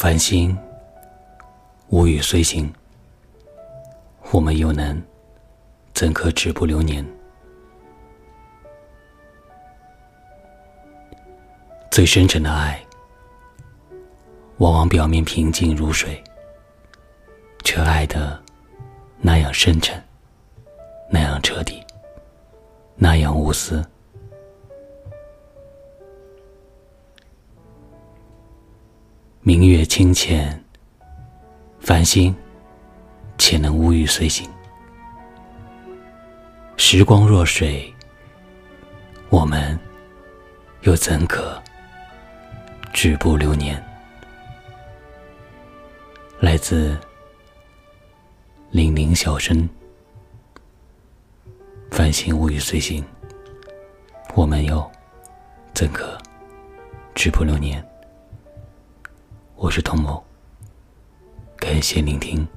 繁星无语随行，我们又能怎可止步流年？最深沉的爱，往往表面平静如水，却爱的那样深沉，那样彻底，那样无私。明月清浅，繁星且能无语随行。时光若水，我们又怎可？止步流年，来自零零小声，繁星无语随行，我们又怎可止步流年？我是童某，感谢聆听。